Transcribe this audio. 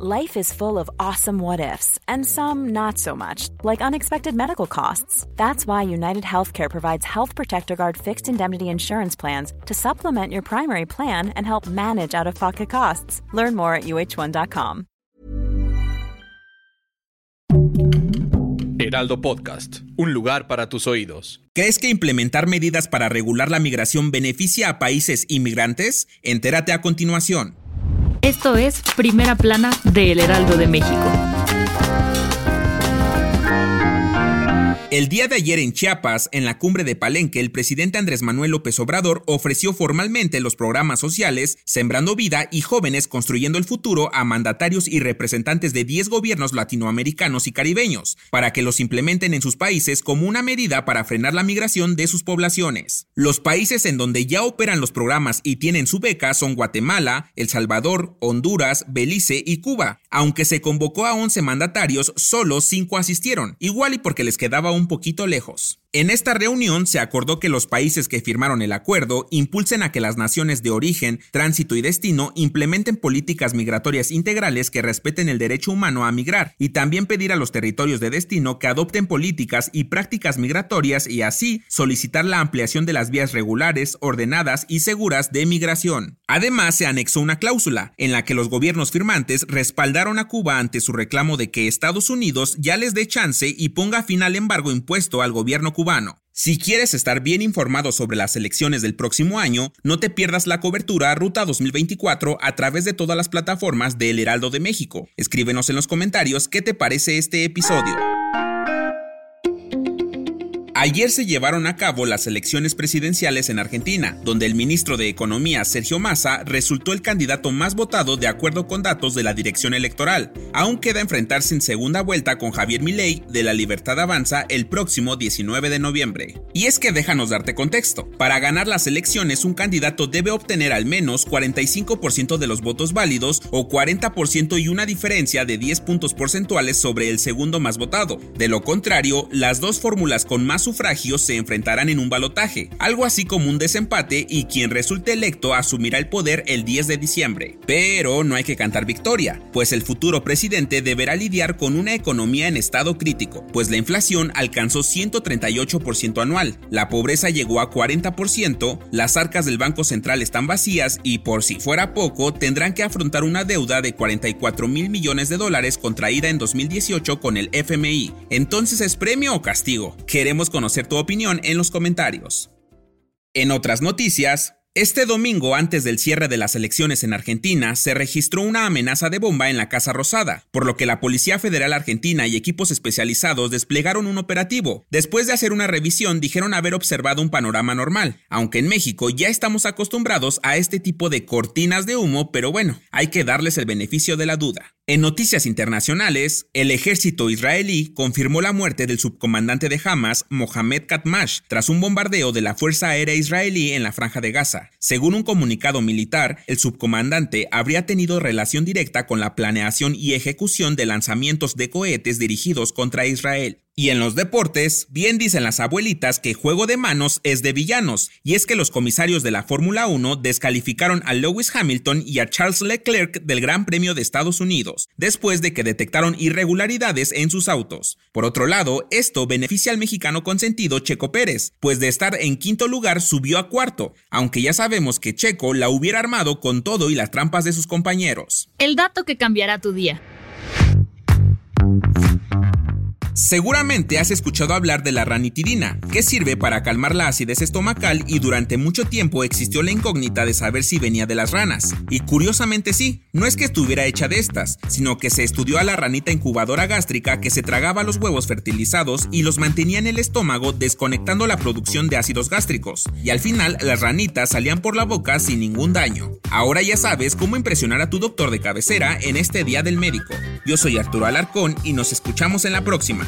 Life is full of awesome what ifs, and some not so much, like unexpected medical costs. That's why United Healthcare provides Health Protector Guard fixed indemnity insurance plans to supplement your primary plan and help manage out of pocket costs. Learn more at uh1.com. Heraldo Podcast, un lugar para tus oídos. ¿Crees que implementar medidas para regular la migración beneficia a países inmigrantes? Entérate a continuación. Esto es Primera Plana de El Heraldo de México. El día de ayer en Chiapas, en la cumbre de Palenque, el presidente Andrés Manuel López Obrador ofreció formalmente los programas sociales Sembrando Vida y Jóvenes Construyendo el Futuro a mandatarios y representantes de 10 gobiernos latinoamericanos y caribeños, para que los implementen en sus países como una medida para frenar la migración de sus poblaciones. Los países en donde ya operan los programas y tienen su beca son Guatemala, El Salvador, Honduras, Belice y Cuba. Aunque se convocó a 11 mandatarios, solo 5 asistieron, igual y porque les quedaba un un poquito lejos. En esta reunión se acordó que los países que firmaron el acuerdo impulsen a que las naciones de origen, tránsito y destino implementen políticas migratorias integrales que respeten el derecho humano a migrar y también pedir a los territorios de destino que adopten políticas y prácticas migratorias y así solicitar la ampliación de las vías regulares, ordenadas y seguras de migración. Además, se anexó una cláusula en la que los gobiernos firmantes respaldaron a Cuba ante su reclamo de que Estados Unidos ya les dé chance y ponga fin al embargo impuesto al gobierno cubano. Si quieres estar bien informado sobre las elecciones del próximo año, no te pierdas la cobertura Ruta 2024 a través de todas las plataformas de El Heraldo de México. Escríbenos en los comentarios qué te parece este episodio. Ayer se llevaron a cabo las elecciones presidenciales en Argentina, donde el ministro de Economía Sergio Massa resultó el candidato más votado de acuerdo con datos de la dirección electoral. Aún queda enfrentarse en segunda vuelta con Javier Milei de la Libertad Avanza el próximo 19 de noviembre. Y es que déjanos darte contexto. Para ganar las elecciones un candidato debe obtener al menos 45% de los votos válidos o 40% y una diferencia de 10 puntos porcentuales sobre el segundo más votado. De lo contrario, las dos fórmulas con más sufragios se enfrentarán en un balotaje, algo así como un desempate y quien resulte electo asumirá el poder el 10 de diciembre. Pero no hay que cantar victoria, pues el futuro presidente deberá lidiar con una economía en estado crítico, pues la inflación alcanzó 138% anual, la pobreza llegó a 40%, las arcas del Banco Central están vacías y por si fuera poco tendrán que afrontar una deuda de 44 mil millones de dólares contraída en 2018 con el FMI. Entonces es premio o castigo. Queremos conocer tu opinión en los comentarios. En otras noticias, este domingo, antes del cierre de las elecciones en Argentina, se registró una amenaza de bomba en la Casa Rosada, por lo que la Policía Federal Argentina y equipos especializados desplegaron un operativo. Después de hacer una revisión, dijeron haber observado un panorama normal, aunque en México ya estamos acostumbrados a este tipo de cortinas de humo, pero bueno, hay que darles el beneficio de la duda. En noticias internacionales, el ejército israelí confirmó la muerte del subcomandante de Hamas, Mohamed Katmash, tras un bombardeo de la Fuerza Aérea Israelí en la Franja de Gaza. Según un comunicado militar, el subcomandante habría tenido relación directa con la planeación y ejecución de lanzamientos de cohetes dirigidos contra Israel. Y en los deportes, bien dicen las abuelitas que juego de manos es de villanos, y es que los comisarios de la Fórmula 1 descalificaron a Lewis Hamilton y a Charles Leclerc del Gran Premio de Estados Unidos, después de que detectaron irregularidades en sus autos. Por otro lado, esto beneficia al mexicano consentido Checo Pérez, pues de estar en quinto lugar subió a cuarto, aunque ya sabemos que Checo la hubiera armado con todo y las trampas de sus compañeros. El dato que cambiará tu día. Seguramente has escuchado hablar de la ranitidina, que sirve para calmar la acidez estomacal y durante mucho tiempo existió la incógnita de saber si venía de las ranas. Y curiosamente sí, no es que estuviera hecha de estas, sino que se estudió a la ranita incubadora gástrica que se tragaba los huevos fertilizados y los mantenía en el estómago desconectando la producción de ácidos gástricos. Y al final las ranitas salían por la boca sin ningún daño. Ahora ya sabes cómo impresionar a tu doctor de cabecera en este Día del Médico. Yo soy Arturo Alarcón y nos escuchamos en la próxima.